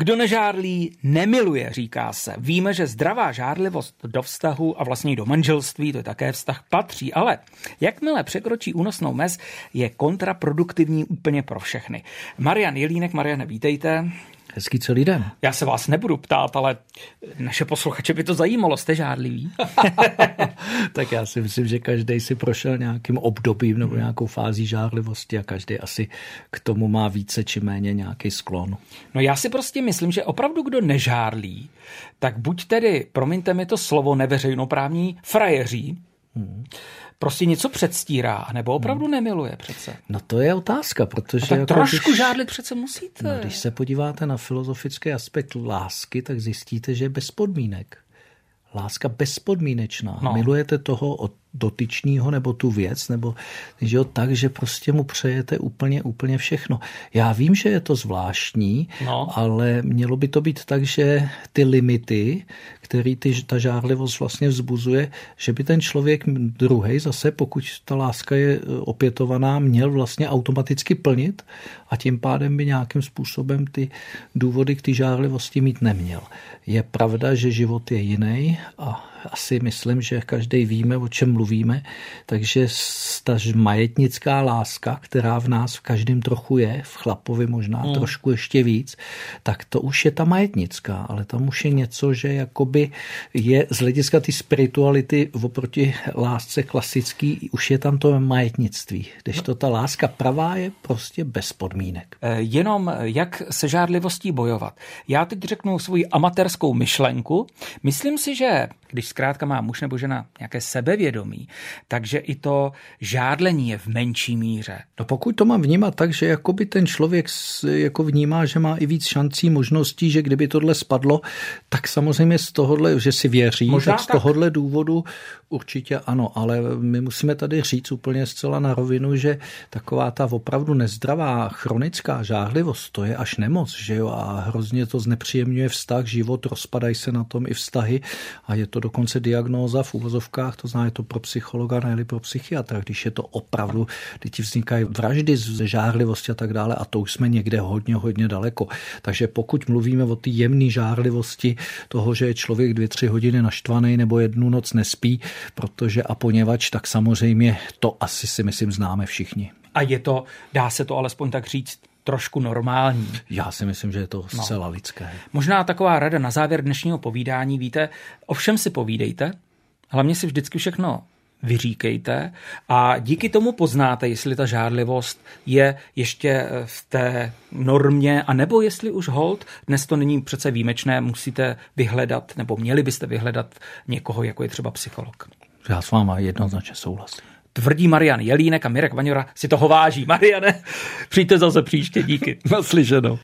Kdo nežárlí, nemiluje, říká se. Víme, že zdravá žárlivost do vztahu a vlastně do manželství, to je také vztah, patří, ale jakmile překročí únosnou mez, je kontraproduktivní úplně pro všechny. Marian Jelínek, Mariane, vítejte. Hezký celý den. Já se vás nebudu ptát, ale naše posluchače by to zajímalo. Jste žádlivý? tak já si myslím, že každý si prošel nějakým obdobím nebo nějakou fází žádlivosti a každý asi k tomu má více či méně nějaký sklon. No já si prostě myslím, že opravdu kdo nežárlí, tak buď tedy, promiňte mi to slovo neveřejnoprávní, frajeří, hmm prostě něco předstírá, nebo opravdu hmm. nemiluje přece? No to je otázka, protože... No tak jako trošku když, žádlit přece musíte. No, když se podíváte na filozofický aspekt lásky, tak zjistíte, že je bez podmínek. Láska bezpodmínečná. No. Milujete toho od dotyčního nebo tu věc, nebo že jo, tak, že prostě mu přejete úplně, úplně všechno. Já vím, že je to zvláštní, no. ale mělo by to být tak, že ty limity, který ty, ta žárlivost vlastně vzbuzuje, že by ten člověk druhý zase, pokud ta láska je e, opětovaná, měl vlastně automaticky plnit a tím pádem by nějakým způsobem ty důvody k té žárlivosti mít neměl. Je pravda, že život je jiný a asi myslím, že každý víme, o čem mluvíme, takže ta majetnická láska, která v nás v každém trochu je, v chlapovi možná mm. trošku ještě víc, tak to už je ta majetnická, ale tam už je něco, že jakoby je z hlediska ty spirituality oproti lásce klasický, už je tam to majetnictví, když to ta láska pravá je prostě bez podmínek. Eh, jenom jak se žádlivostí bojovat. Já teď řeknu svoji amatérskou myšlenku. Myslím si, že když zkrátka má muž nebo žena nějaké sebevědomí, takže i to žádlení je v menší míře. No pokud to mám vnímat tak, že jakoby ten člověk jako vnímá, že má i víc šancí, možností, že kdyby tohle spadlo, tak samozřejmě z tohohle, že si věří, Možná tak z tohohle důvodu určitě ano, ale my musíme tady říct úplně zcela na rovinu, že taková ta opravdu nezdravá chronická žáhlivost, to je až nemoc, že jo, a hrozně to znepříjemňuje vztah, život, rozpadají se na tom i vztahy a je to dokonce diagnóza v úvozovkách, to znamená, je to pro psychologa, ne pro psychiatra, když je to opravdu, kdy ti vznikají vraždy z žárlivosti a tak dále a to už jsme někde hodně, hodně daleko. Takže pokud mluvíme o té jemné žárlivosti toho, že je člověk dvě, tři hodiny naštvaný nebo jednu noc nespí, protože a poněvadž, tak samozřejmě to asi si myslím známe všichni. A je to, dá se to alespoň tak říct, trošku normální. Já si myslím, že je to no. zcela no. lidské. Možná taková rada na závěr dnešního povídání, víte, ovšem si povídejte, hlavně si vždycky všechno vyříkejte a díky tomu poznáte, jestli ta žádlivost je ještě v té normě, a nebo jestli už hold, dnes to není přece výjimečné, musíte vyhledat, nebo měli byste vyhledat někoho, jako je třeba psycholog. Já s váma jednoznačně souhlasím. Tvrdí Marian Jelínek a Mirek Vaňora si toho váží. Mariane, přijďte zase příště, díky. Naslyšenou.